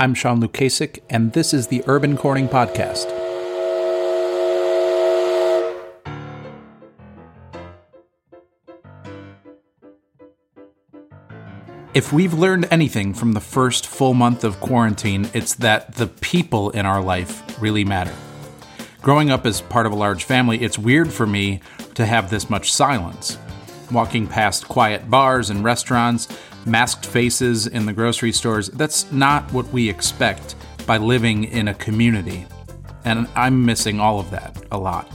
I'm Sean Lukasik, and this is the Urban Corning Podcast. If we've learned anything from the first full month of quarantine, it's that the people in our life really matter. Growing up as part of a large family, it's weird for me to have this much silence. Walking past quiet bars and restaurants, masked faces in the grocery stores, that's not what we expect by living in a community. And I'm missing all of that a lot.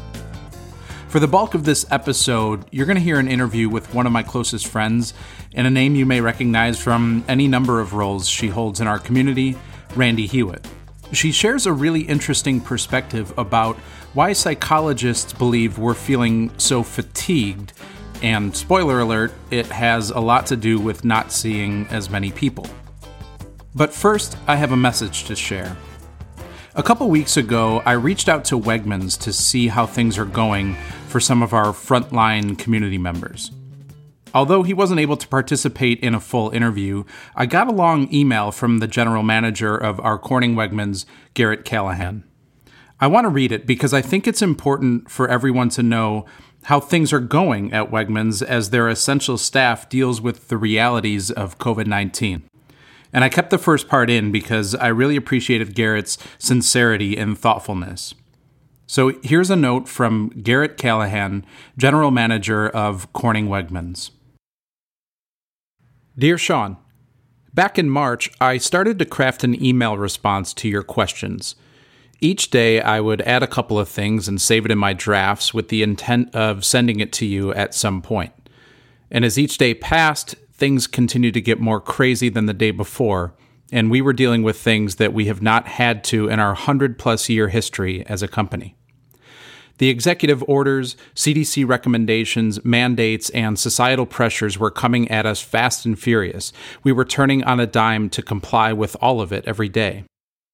For the bulk of this episode, you're going to hear an interview with one of my closest friends and a name you may recognize from any number of roles she holds in our community, Randi Hewit. She shares a really interesting perspective about why psychologists believe we're feeling so fatigued. And spoiler alert, it has a lot to do with not seeing as many people. But first, I have a message to share. A couple weeks ago, I reached out to Wegmans to see how things are going for some of our frontline community members. Although he wasn't able to participate in a full interview, I got a long email from the general manager of our Corning Wegmans, Garret Callahan. I want to read it because I think it's important for everyone to know how things are going at Wegmans as their essential staff deals with the realities of COVID 19. And I kept the first part in because I really appreciated Garret's sincerity and thoughtfulness. So here's a note from Garret Callahan, General Manager of Corning Wegmans. Dear Sean, back in March, I started to craft an email response to your questions. Each day, I would add a couple of things and save it in my drafts with the intent of sending it to you at some point. And as each day passed, things continued to get more crazy than the day before, and we were dealing with things that we have not had to in our 100 plus year history as a company. The executive orders, CDC recommendations, mandates, and societal pressures were coming at us fast and furious. We were turning on a dime to comply with all of it every day.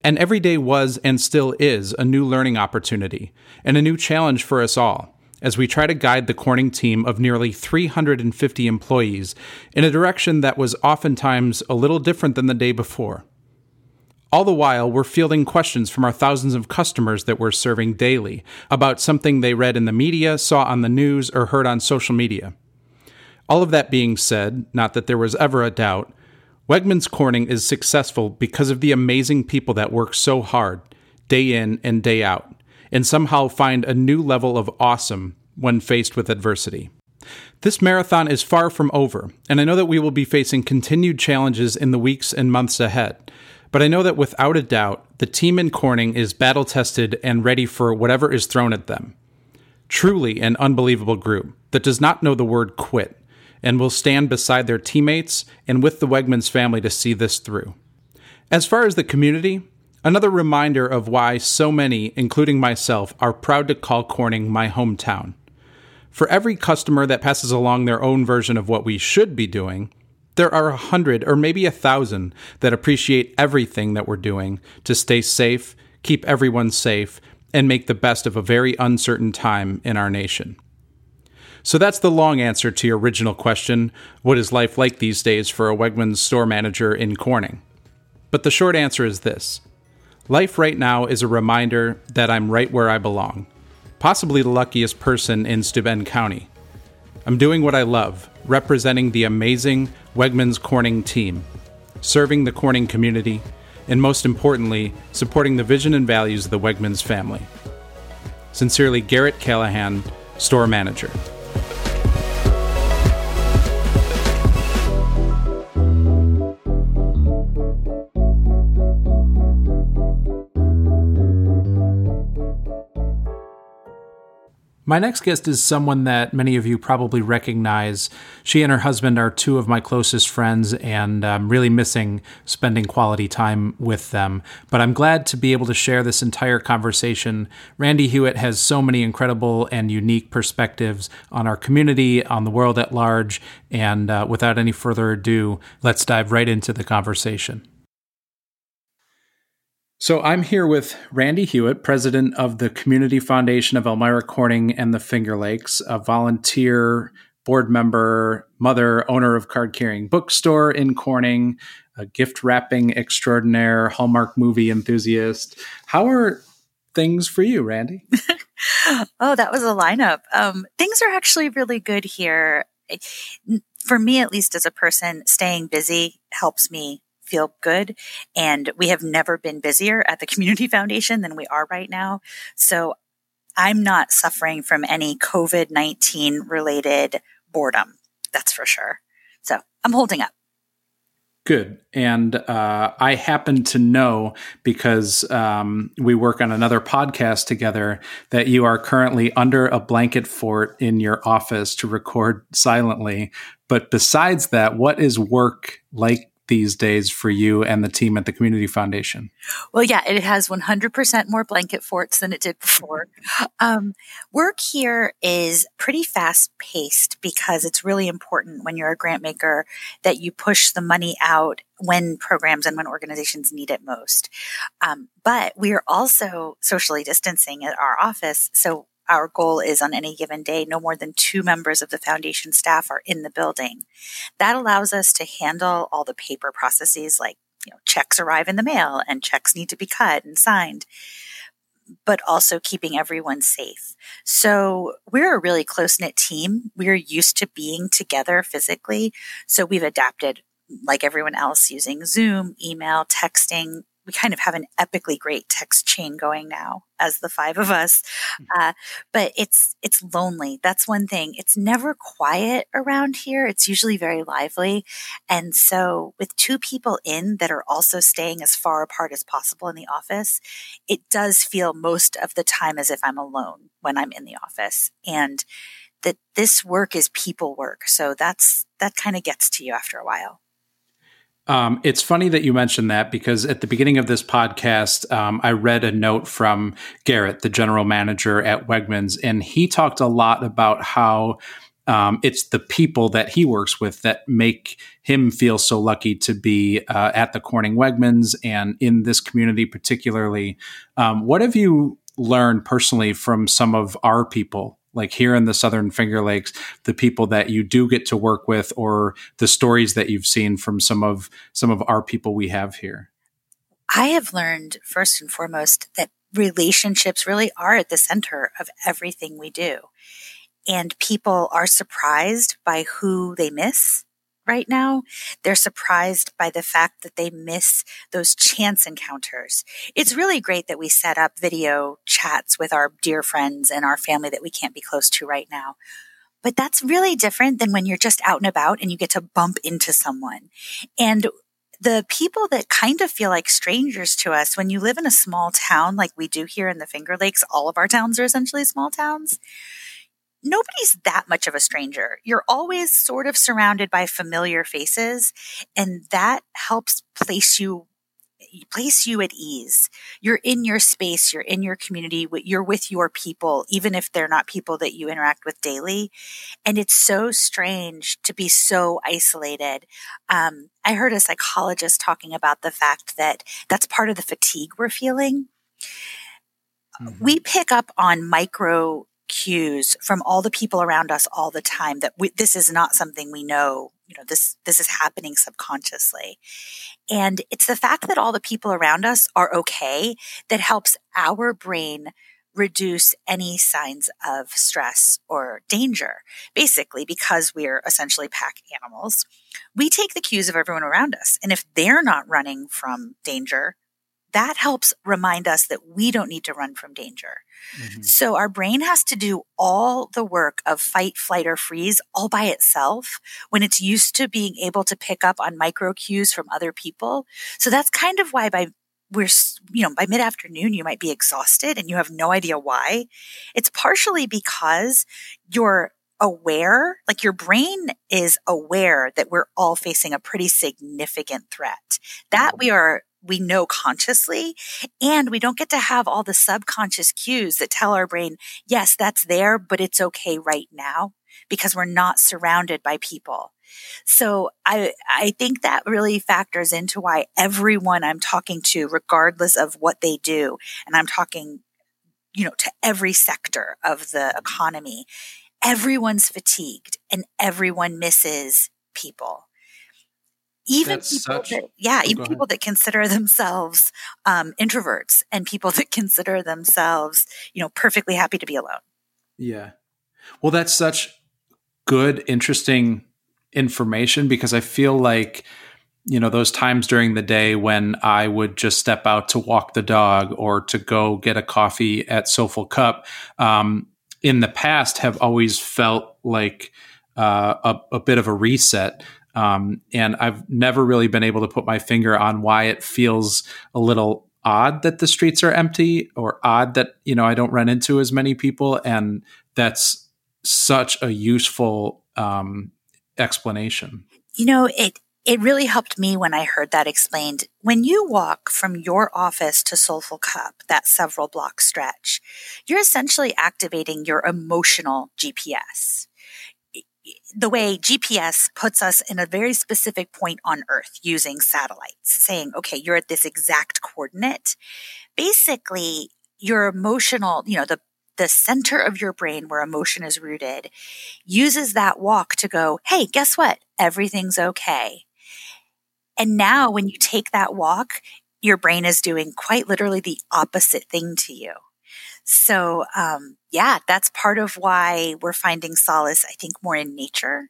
And every day was and still is a new learning opportunity and a new challenge for us all as we try to guide the Corning team of nearly 350 employees in a direction that was oftentimes a little different than the day before. All the while, we're fielding questions from our thousands of customers that we're serving daily about something they read in the media, saw on the news, or heard on social media. All of that being said, not that there was ever a doubt, Wegmans Corning is successful because of the amazing people that work so hard, day in and day out, and somehow find a new level of awesome when faced with adversity. This marathon is far from over, and I know that we will be facing continued challenges in the weeks and months ahead. But I know that without a doubt, the team in Corning is battle tested and ready for whatever is thrown at them. Truly an unbelievable group that does not know the word quit and will stand beside their teammates and with the Wegmans family to see this through. As far as the community, another reminder of why so many, including myself, are proud to call Corning my hometown. For every customer that passes along their own version of what we should be doing, there are a hundred or maybe a thousand that appreciate everything that we're doing to stay safe, keep everyone safe, and make the best of a very uncertain time in our nation. So that's the long answer to your original question what is life like these days for a Wegmans store manager in Corning? But the short answer is this life right now is a reminder that I'm right where I belong, possibly the luckiest person in Steuben County. I'm doing what I love, representing the amazing Wegmans Corning team, serving the Corning community, and most importantly, supporting the vision and values of the Wegmans family. Sincerely, Garret Callahan, Store Manager. My next guest is someone that many of you probably recognize. She and her husband are two of my closest friends, and I'm really missing spending quality time with them. But I'm glad to be able to share this entire conversation. Randi Hewit has so many incredible and unique perspectives on our community, on the world at large. And uh, without any further ado, let's dive right into the conversation. So I'm here with Randi Hewit, president of the Community Foundation of Elmira Corning and the Finger Lakes, a volunteer board member, mother, owner of Card Carrying Bookstore in Corning, a gift wrapping extraordinaire, Hallmark movie enthusiast. How are things for you, Randi? oh, that was a lineup. Um, things are actually really good here. For me, at least as a person, staying busy helps me feel good. And we have never been busier at the Community Foundation than we are right now. So I'm not suffering from any COVID 19 related boredom. That's for sure. So I'm holding up. Good. And uh, I happen to know because um, we work on another podcast together that you are currently under a blanket fort in your office to record silently. But besides that, what is work like these days for you and the team at the Community Foundation? Well, yeah, it has 100% more blanket forts than it did before. Um, work here is pretty fast paced because it's really important when you're a grant maker that you push the money out when programs and when organizations need it most. Um, but we are also socially distancing at our office. So our goal is on any given day, no more than two members of the foundation staff are in the building. That allows us to handle all the paper processes like, you know, checks arrive in the mail and checks need to be cut and signed, but also keeping everyone safe. So we're a really close knit team. We're used to being together physically. So we've adapted like everyone else using Zoom, email, texting, we kind of have an epically great text chain going now as the five of us. Mm-hmm. Uh, but it's, it's lonely. That's one thing. It's never quiet around here. It's usually very lively. And so with two people in that are also staying as far apart as possible in the office, it does feel most of the time as if I'm alone when I'm in the office. And that this work is people work. So that's, that kind of gets to you after a while. Um, it's funny that you mentioned that because at the beginning of this podcast, um, I read a note from Garret, the general manager at Wegmans, and he talked a lot about how um, it's the people that he works with that make him feel so lucky to be uh, at the Corning Wegmans and in this community, particularly. Um, what have you learned personally from some of our people like here in the southern finger lakes the people that you do get to work with or the stories that you've seen from some of some of our people we have here? I have learned first and foremost that relationships really are at the center of everything we do. And people are surprised by who they miss right now. They're surprised by the fact that they miss those chance encounters. It's really great that we set up video chats with our dear friends and our family that we can't be close to right now. But that's really different than when you're just out and about and you get to bump into someone. And the people that kind of feel like strangers to us when you live in a small town like we do here in the Finger Lakes, all of our towns are essentially small towns nobody's that much of a stranger. You're always sort of surrounded by familiar faces and that helps place you place you at ease. You're in your space, you're in your community, you're with your people, even if they're not people that you interact with daily. And it's so strange to be so isolated. Um, I heard a psychologist talking about the fact that that's part of the fatigue we're feeling. Mm-hmm. We pick up on micro cues from all the people around us all the time that we, this is not something we know you know this this is happening subconsciously. And it's the fact that all the people around us are okay that helps our brain reduce any signs of stress or danger. Basically because we're essentially pack animals we take the cues of everyone around us. And if they're not running from danger that helps remind us that we don't need to run from danger. Mm-hmm. So our brain has to do all the work of fight, flight, or freeze all by itself when it's used to being able to pick up on micro cues from other people. So that's kind of why by we're, you know, by mid afternoon, you might be exhausted and you have no idea why. It's partially because you're aware, like your brain is aware that we're all facing a pretty significant threat. That we are we know consciously and we don't get to have all the subconscious cues that tell our brain, yes, that's there, but it's okay right now because we're not surrounded by people. So I, I think that really factors into why everyone I'm talking to, regardless of what they do, and I'm talking, you know, to every sector of the economy, everyone's fatigued and everyone misses people even That's people such, that, yeah, oh, even people that consider themselves um, introverts and people that consider themselves, you know, perfectly happy to be alone. Yeah. Well, that's such good, interesting information because I feel like, you know, those times during the day when I would just step out to walk the dog or to go get a coffee at Soulful Cup um, in the past have always felt like uh, a, a bit of a reset. Um, and I've never really been able to put my finger on why it feels a little odd that the streets are empty or odd that, you know, I don't run into as many people. And that's such a useful um, explanation. You know, it, it really helped me when I heard that explained. When you walk from your office to Soulful Cup, that several block stretch, you're essentially activating your emotional GPS the way GPS puts us in a very specific point on Earth using satellites, saying, okay, you're at this exact coordinate. Basically, your emotional, you know, the the center of your brain where emotion is rooted uses that walk to go, hey, guess what? Everything's okay. And now when you take that walk, your brain is doing quite literally the opposite thing to you. So, um, yeah, that's part of why we're finding solace, I think, more in nature.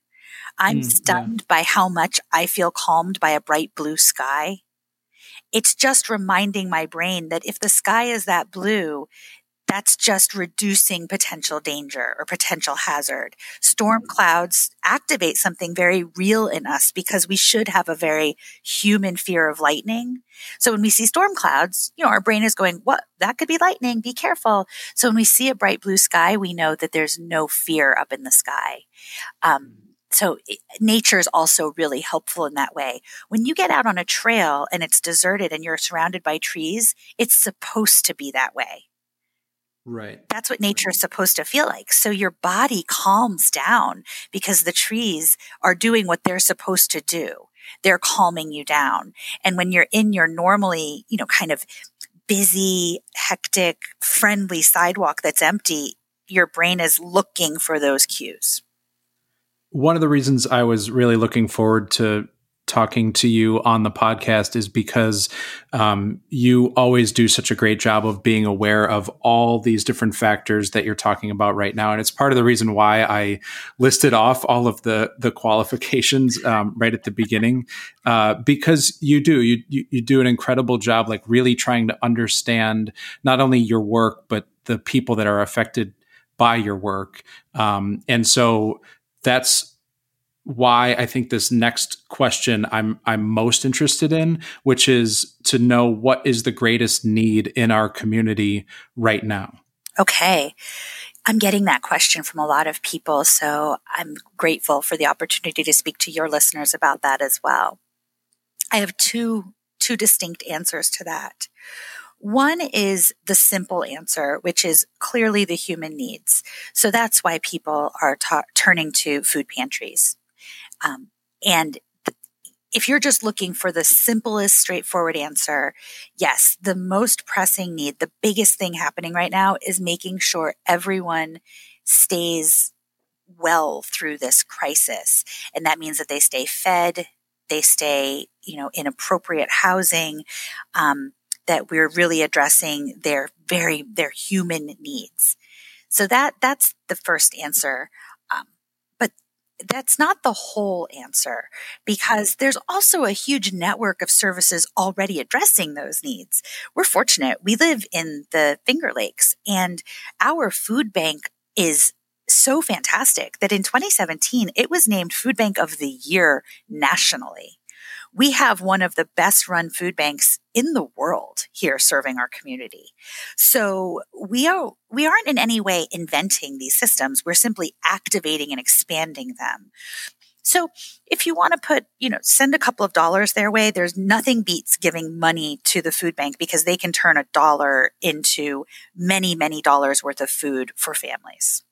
I'm mm, stunned yeah. by how much I feel calmed by a bright blue sky. It's just reminding my brain that if the sky is that blue, that's just reducing potential danger or potential hazard. Storm clouds activate something very real in us because we should have a very human fear of lightning. So when we see storm clouds, you know, our brain is going, what? That could be lightning. Be careful. So when we see a bright blue sky, we know that there's no fear up in the sky. Um, so nature is also really helpful in that way. When you get out on a trail and it's deserted and you're surrounded by trees, it's supposed to be that way. Right. That's what nature is supposed to feel like. So your body calms down because the trees are doing what they're supposed to do. They're calming you down. And when you're in your normally, you know, kind of busy, hectic, friendly sidewalk that's empty, your brain is looking for those cues. One of the reasons I was really looking forward to talking to you on the podcast is because um, you always do such a great job of being aware of all these different factors that you're talking about right now, and it's part of the reason why I listed off all of the the qualifications um, right at the beginning, uh, because you do you, you you do an incredible job, like really trying to understand not only your work but the people that are affected by your work, um, and so that's why I think this next question I'm I'm most interested in, which is to know what is the greatest need in our community right now. Okay. I'm getting that question from a lot of people, so I'm grateful for the opportunity to speak to your listeners about that as well. I have two two distinct answers to that. One is the simple answer, which is clearly the human needs. So that's why people are ta- turning to food pantries um, and if you're just looking for the simplest, straightforward answer, yes, the most pressing need, the biggest thing happening right now is making sure everyone stays well through this crisis. And that means that they stay fed, they stay, you know, in appropriate housing, um, that we're really addressing their very, their human needs. So that, that's the first answer that's not the whole answer because there's also a huge network of services already addressing those needs. We're fortunate. We live in the Finger Lakes and our food bank is so fantastic that in 2017, it was named Food Bank of the Year nationally we have one of the best run food banks in the world here serving our community. So we are, we aren't in any way inventing these systems. We're simply activating and expanding them. So if you want to put, you know, send a couple of dollars their way, there's nothing beats giving money to the food bank because they can turn a dollar into many, many dollars worth of food for families.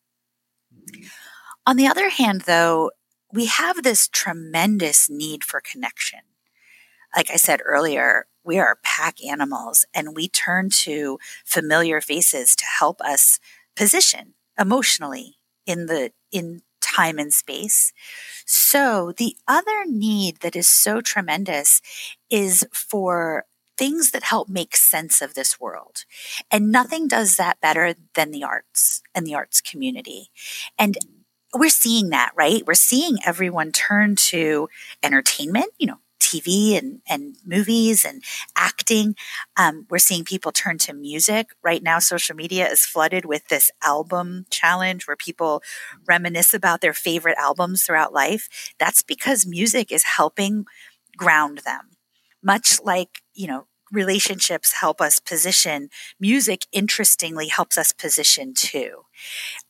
On the other hand, though, we have this tremendous need for connection like I said earlier, we are pack animals and we turn to familiar faces to help us position emotionally in the in time and space. So the other need that is so tremendous is for things that help make sense of this world. And nothing does that better than the arts and the arts community. And we're seeing that, right? We're seeing everyone turn to entertainment, you know, TV and, and movies and acting. Um, we're seeing people turn to music. Right now, social media is flooded with this album challenge where people reminisce about their favorite albums throughout life. That's because music is helping ground them. Much like, you know, relationships help us position, music interestingly helps us position too.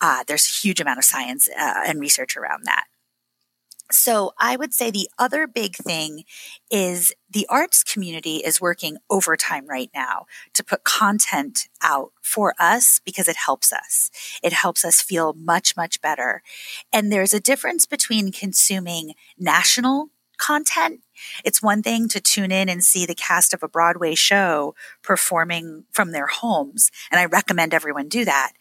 Uh, there's a huge amount of science uh, and research around that. So I would say the other big thing is the arts community is working overtime right now to put content out for us because it helps us. It helps us feel much, much better. And there's a difference between consuming national content. It's one thing to tune in and see the cast of a Broadway show performing from their homes. And I recommend everyone do that.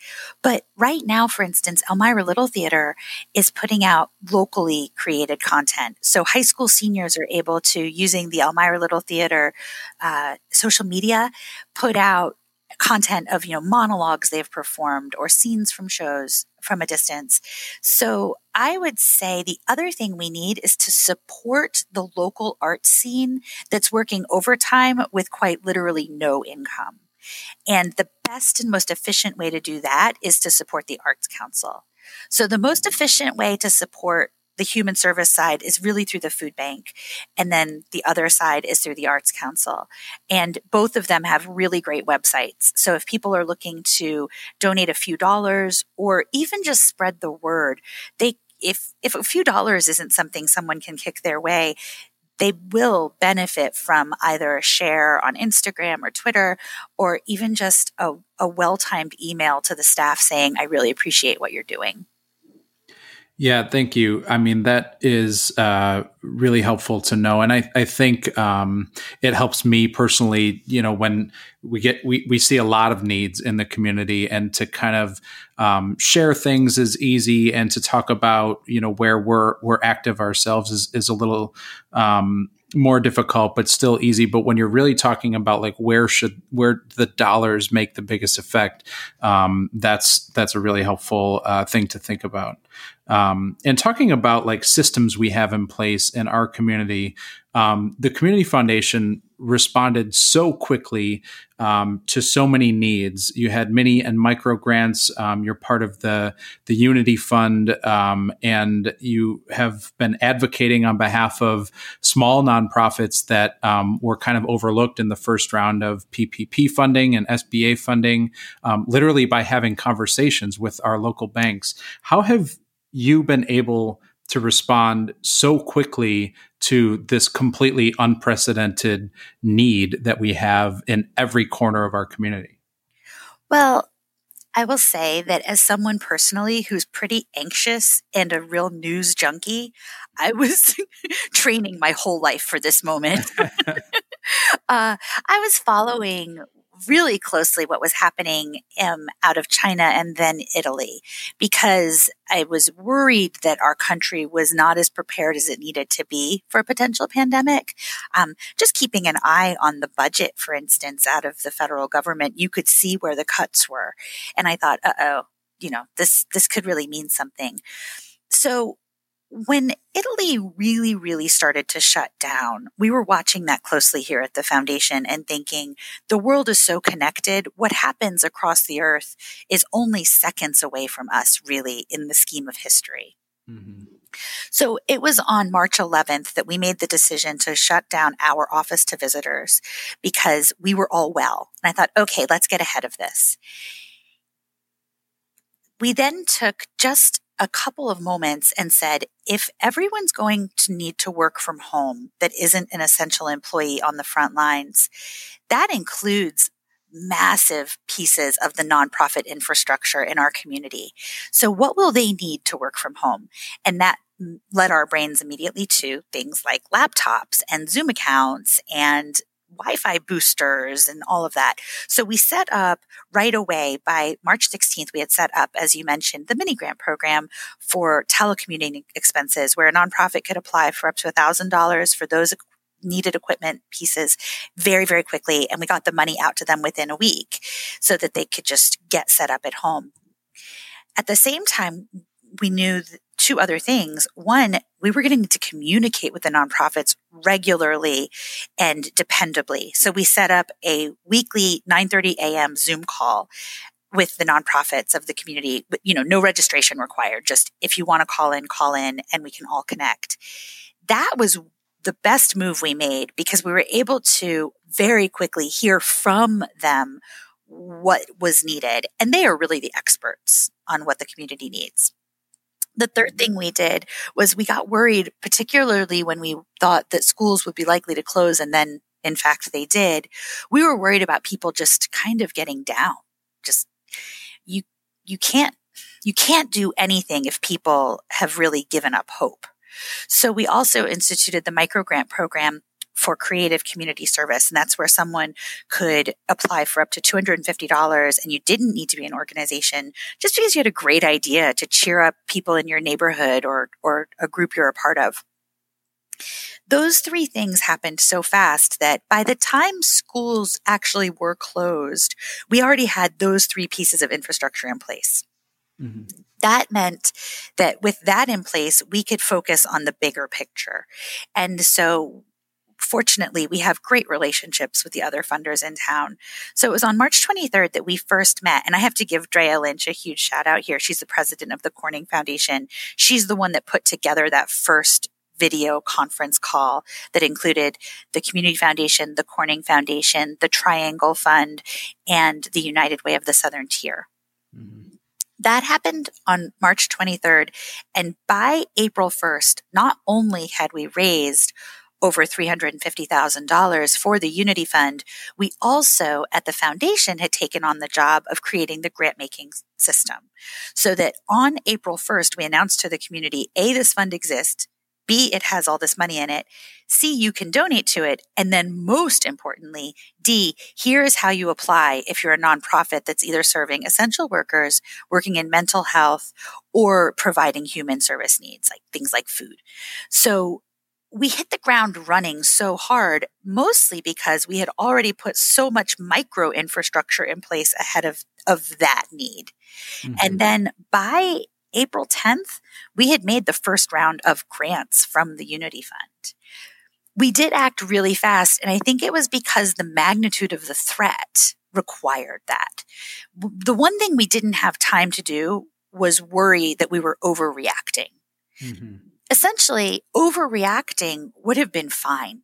But right now, for instance, Elmira Little Theater is putting out locally created content. So high school seniors are able to, using the Elmira Little Theater uh, social media, put out content of you know monologues they've performed or scenes from shows from a distance. So i would say the other thing we need is to support the local art scene that's working overtime with quite literally no income. And the best and most efficient way to do that is to support the arts council. So the most efficient way to support the human service side is really through the food bank. And then the other side is through the Arts Council. And both of them have really great websites. So if people are looking to donate a few dollars or even just spread the word, they if if a few dollars isn't something someone can kick their way, they will benefit from either a share on Instagram or Twitter, or even just a, a well timed email to the staff saying, I really appreciate what you're doing. Yeah, thank you. I mean, that is uh, really helpful to know. And I, I think um, it helps me personally, you know, when we get, we, we see a lot of needs in the community and to kind of um, share things is easy and to talk about, you know, where we're, we're active ourselves is, is a little um, more difficult, but still easy. But when you're really talking about like where should, where the dollars make the biggest effect, um, that's, that's a really helpful uh, thing to think about. Um, and talking about like systems we have in place in our community, um, the Community Foundation responded so quickly um, to so many needs. You had mini and micro grants. Um, you're part of the the Unity Fund, um, and you have been advocating on behalf of small nonprofits that um, were kind of overlooked in the first round of PPP funding and SBA funding. Um, literally by having conversations with our local banks. How have you been able to respond so quickly to this completely unprecedented need that we have in every corner of our community? Well, I will say that as someone personally who's pretty anxious and a real news junkie, I was training my whole life for this moment. uh, I was following really closely what was happening um, out of China and then Italy because I was worried that our country was not as prepared as it needed to be for a potential pandemic. Um, just keeping an eye on the budget, for instance, out of the federal government, you could see where the cuts were. And I thought, uh oh, you know, this, this could really mean something. So when Italy really, really started to shut down, we were watching that closely here at the foundation and thinking the world is so connected. What happens across the earth is only seconds away from us, really, in the scheme of history. Mm-hmm. So it was on March 11th that we made the decision to shut down our office to visitors because we were all well. And I thought, okay, let's get ahead of this. We then took just a couple of moments and said, if everyone's going to need to work from home that isn't an essential employee on the front lines, that includes massive pieces of the nonprofit infrastructure in our community. So what will they need to work from home? And that led our brains immediately to things like laptops and Zoom accounts and Wi-Fi boosters and all of that. So we set up right away by March 16th, we had set up, as you mentioned, the mini grant program for telecommuting expenses where a nonprofit could apply for up to $1,000 for those needed equipment pieces very, very quickly. And we got the money out to them within a week so that they could just get set up at home. At the same time, we knew two other things. One, we were getting to communicate with the nonprofits regularly and dependably. So we set up a weekly 9:30 a.m. Zoom call with the nonprofits of the community. You know, no registration required. Just if you want to call in, call in and we can all connect. That was the best move we made because we were able to very quickly hear from them what was needed. And they are really the experts on what the community needs. The third thing we did was we got worried, particularly when we thought that schools would be likely to close and then in fact they did. We were worried about people just kind of getting down. Just you you can't you can't do anything if people have really given up hope. So we also instituted the micro grant program for creative community service. And that's where someone could apply for up to $250 and you didn't need to be an organization just because you had a great idea to cheer up people in your neighborhood or, or a group you're a part of. Those three things happened so fast that by the time schools actually were closed, we already had those three pieces of infrastructure in place. Mm-hmm. That meant that with that in place, we could focus on the bigger picture. And so fortunately, we have great relationships with the other funders in town. So it was on March 23rd that we first met. And I have to give Drea Lynch a huge shout out here. She's the president of the Corning Foundation. She's the one that put together that first video conference call that included the Community Foundation, the Corning Foundation, the Triangle Fund, and the United Way of the Southern Tier. Mm-hmm. That happened on March 23rd. And by April 1st, not only had we raised over $350,000 for the Unity Fund, we also at the foundation had taken on the job of creating the grant making system. So that on April 1st, we announced to the community, A, this fund exists. B, it has all this money in it. C, you can donate to it. And then most importantly, D, here is how you apply if you're a nonprofit that's either serving essential workers, working in mental health, or providing human service needs, like things like food. So we hit the ground running so hard, mostly because we had already put so much micro infrastructure in place ahead of, of that need. Mm-hmm. And then by April 10th, we had made the first round of grants from the Unity Fund. We did act really fast, and I think it was because the magnitude of the threat required that. The one thing we didn't have time to do was worry that we were overreacting. Mm-hmm essentially overreacting would have been fine.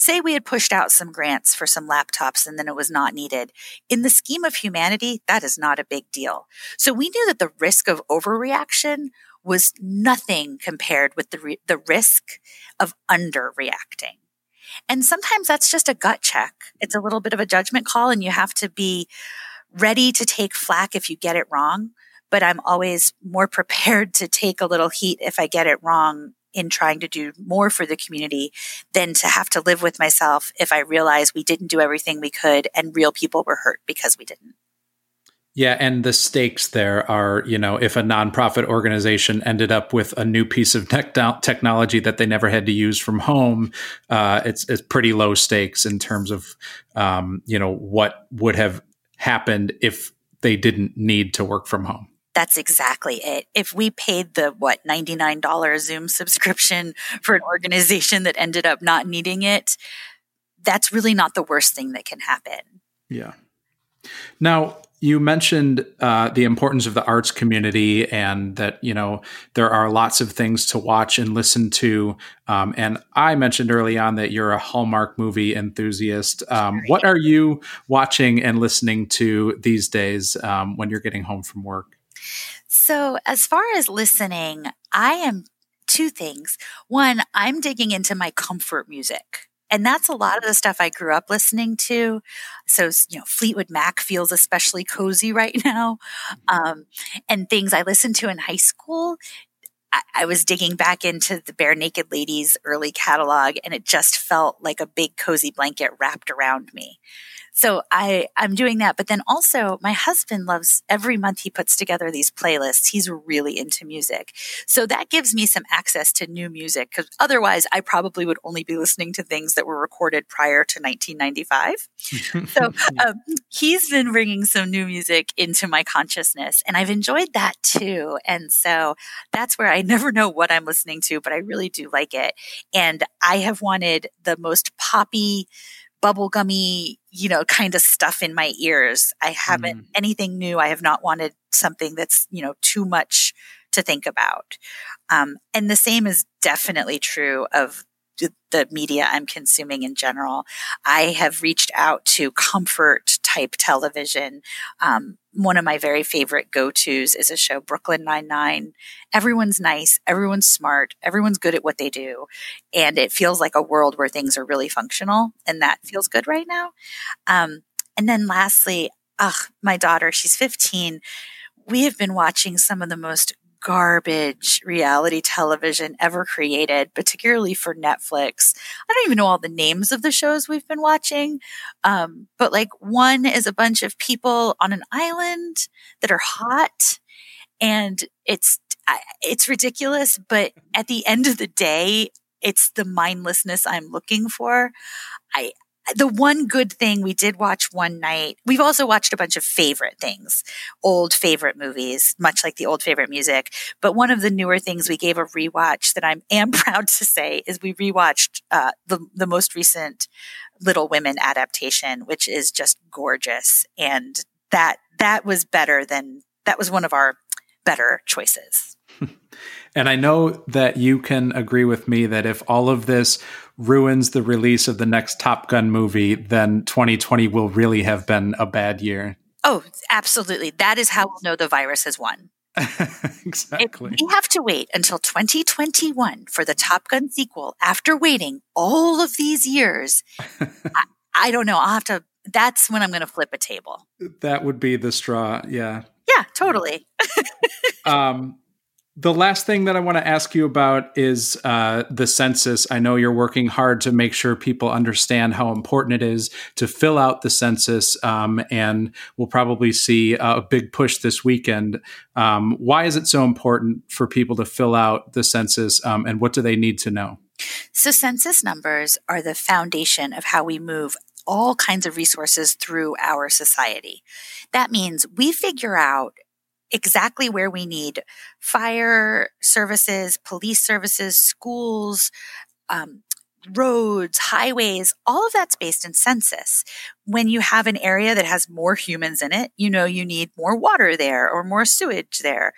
Say we had pushed out some grants for some laptops and then it was not needed. In the scheme of humanity, that is not a big deal. So we knew that the risk of overreaction was nothing compared with the, re- the risk of underreacting. And sometimes that's just a gut check. It's a little bit of a judgment call and you have to be ready to take flack if you get it wrong but I'm always more prepared to take a little heat if I get it wrong in trying to do more for the community than to have to live with myself if I realize we didn't do everything we could and real people were hurt because we didn't. Yeah, and the stakes there are, you know, if a nonprofit organization ended up with a new piece of tech- technology that they never had to use from home, uh, it's it's pretty low stakes in terms of, um, you know, what would have happened if they didn't need to work from home. That's exactly it. If we paid the what $99 Zoom subscription for an organization that ended up not needing it, that's really not the worst thing that can happen. Yeah. Now, you mentioned uh, the importance of the arts community and that you know there are lots of things to watch and listen to um, and i mentioned early on that you're a hallmark movie enthusiast um, what are you watching and listening to these days um, when you're getting home from work so, as far as listening, I am two things. One, I'm digging into my comfort music. And that's a lot of the stuff I grew up listening to. So, you know, Fleetwood Mac feels especially cozy right now. Um, and things I listened to in high school I, I was digging back into the Barenaked Ladies early catalog and it just felt like a big cozy blanket wrapped around me. So I, I'm doing that. But then also my husband loves every month he puts together these playlists. He's really into music. So that gives me some access to new music because otherwise I probably would only be listening to things that were recorded prior to 1995. so um, he's been bringing some new music into my consciousness and I've enjoyed that too. And so that's where I never know what I'm listening to, but I really do like it. And I have wanted the most poppy, bubblegummy, you know, kind of stuff in my ears. I haven't mm. anything new. I have not wanted something that's, you know, too much to think about. Um, and the same is definitely true of the media I'm consuming in general. I have reached out to comfort type television. Um, one of my very favorite go tos is a show, Brooklyn Nine-Nine. Everyone's nice. Everyone's smart. Everyone's good at what they do. And it feels like a world where things are really functional. And that feels good right now. Um, and then lastly, ugh, my daughter, she's 15. We have been watching some of the most garbage reality television ever created, particularly for Netflix. I don't even know all the names of the shows we've been watching. Um, but like one is a bunch of people on an island that are hot and it's, it's ridiculous. But at the end of the day, it's the mindlessness I'm looking for. I, the one good thing we did watch one night, we've also watched a bunch of favorite things, old favorite movies, much like the old favorite music. But one of the newer things we gave a rewatch that I am proud to say is we rewatched uh, the the most recent Little Women adaptation, which is just gorgeous, and that that was better than that was one of our better choices. and I know that you can agree with me that if all of this ruins the release of the next Top Gun movie, then 2020 will really have been a bad year. Oh, absolutely. That is how we'll know the virus has won. exactly. If we have to wait until 2021 for the Top Gun sequel after waiting all of these years. I, I don't know. I'll have to, that's when I'm going to flip a table. That would be the straw. Yeah. Yeah, totally. um, the last thing that I want to ask you about is uh, the census. I know you're working hard to make sure people understand how important it is to fill out the census, um, and we'll probably see a big push this weekend. Um, why is it so important for people to fill out the census, um, and what do they need to know? So, census numbers are the foundation of how we move all kinds of resources through our society. That means we figure out exactly where we need fire services, police services, schools, um, roads, highways, all of that's based in census. When you have an area that has more humans in it, you know you need more water there or more sewage there.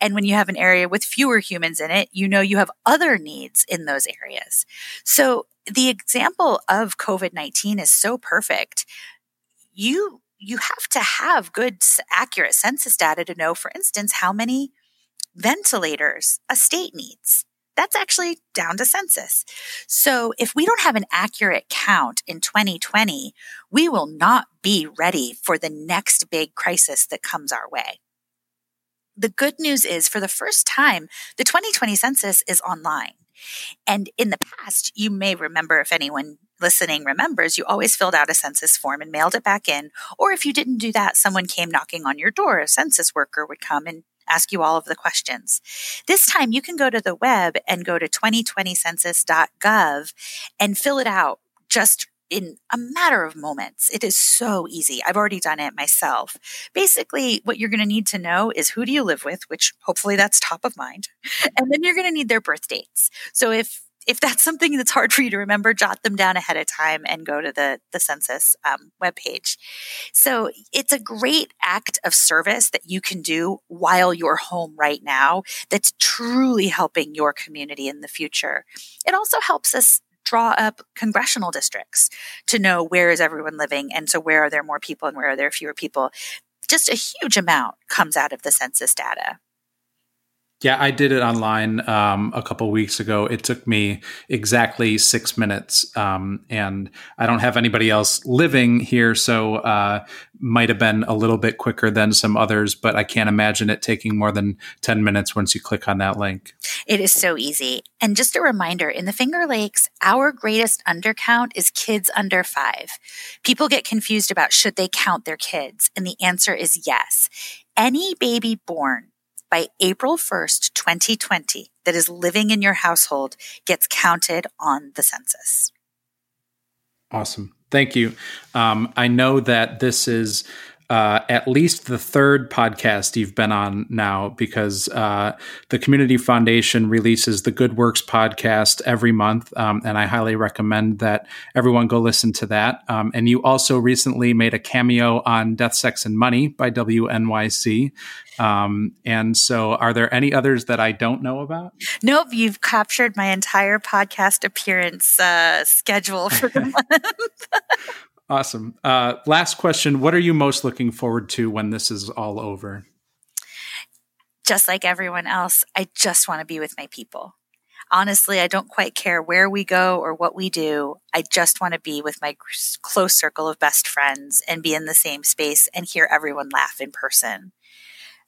And when you have an area with fewer humans in it, you know you have other needs in those areas. So the example of COVID 19 is so perfect. You you have to have good, accurate census data to know, for instance, how many ventilators a state needs. That's actually down to census. So if we don't have an accurate count in 2020, we will not be ready for the next big crisis that comes our way. The good news is for the first time, the 2020 census is online. And in the past, you may remember if anyone listening remembers, you always filled out a census form and mailed it back in. Or if you didn't do that, someone came knocking on your door. A census worker would come and ask you all of the questions. This time you can go to the web and go to 2020census.gov and fill it out just in a matter of moments. It is so easy. I've already done it myself. Basically, what you're going to need to know is who do you live with, which hopefully that's top of mind. And then you're going to need their birth dates. So if if that's something that's hard for you to remember, jot them down ahead of time and go to the, the census um, webpage. So it's a great act of service that you can do while you're home right now that's truly helping your community in the future. It also helps us draw up congressional districts to know where is everyone living and so where are there more people and where are there fewer people. Just a huge amount comes out of the census data. Yeah, I did it online um, a couple weeks ago. It took me exactly six minutes, um, and I don't have anybody else living here, so uh, might have been a little bit quicker than some others. But I can't imagine it taking more than ten minutes once you click on that link. It is so easy. And just a reminder: in the Finger Lakes, our greatest undercount is kids under five. People get confused about should they count their kids, and the answer is yes. Any baby born by April 1st, 2020, that is living in your household gets counted on the census. Awesome. Thank you. Um, I know that this is uh, at least the third podcast you've been on now because uh, the Community Foundation releases the Good Works podcast every month. Um, and I highly recommend that everyone go listen to that. Um, and you also recently made a cameo on Death, Sex, and Money by WNYC. Um, and so, are there any others that I don't know about? Nope, you've captured my entire podcast appearance uh, schedule for the month. Awesome. Uh, last question. What are you most looking forward to when this is all over? Just like everyone else, I just want to be with my people. Honestly, I don't quite care where we go or what we do. I just want to be with my close circle of best friends and be in the same space and hear everyone laugh in person.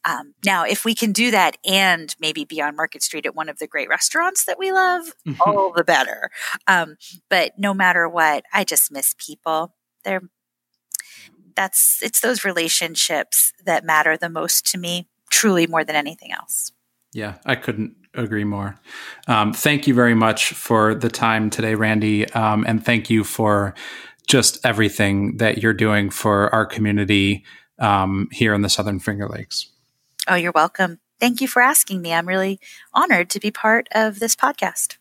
Um, now, if we can do that and maybe be on Market Street at one of the great restaurants that we love, mm-hmm. all the better. Um, but no matter what, I just miss people they're that's it's those relationships that matter the most to me truly more than anything else. Yeah i couldn't agree more. Um, thank you very much for the time today Randi um, and thank you for just everything that you're doing for our community um, here in the southern finger lakes. Oh you're welcome. Thank you for asking me. I'm really honored to be part of this podcast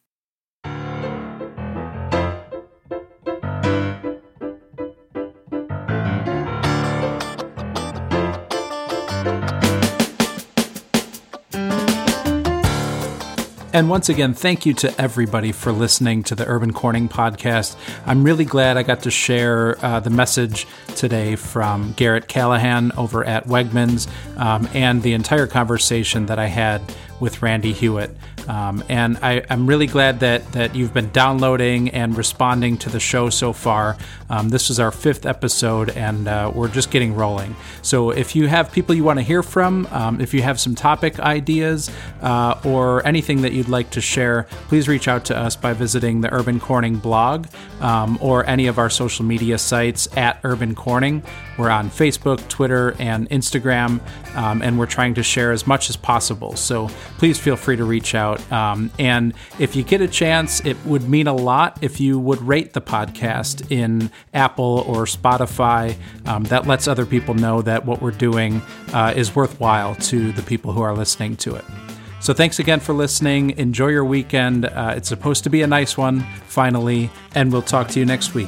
And once again, thank you to everybody for listening to the Urban Corning podcast. I'm really glad I got to share uh, the message today from Garret Callahan over at Wegmans um, and the entire conversation that I had with Randi Hewit. Um, and I, am really glad that that you've been downloading and responding to the show so far. Um, this is our fifth episode, and uh, we're just getting rolling. So if you have people you want to hear from, um, if you have some topic ideas uh, or anything that you'd like to share, please reach out to us by visiting the Urban Corning blog um, or any of our social media sites at Urban Corning. We're on Facebook, Twitter, and Instagram, um, and we're trying to share as much as possible. So please feel free to reach out out. Um, and if you get a chance, it would mean a lot if you would rate the podcast in Apple or Spotify. Um, that lets other people know that what we're doing uh, is worthwhile to the people who are listening to it. So thanks again for listening. Enjoy your weekend. Uh, it's supposed to be a nice one, finally, and we'll talk to you next week.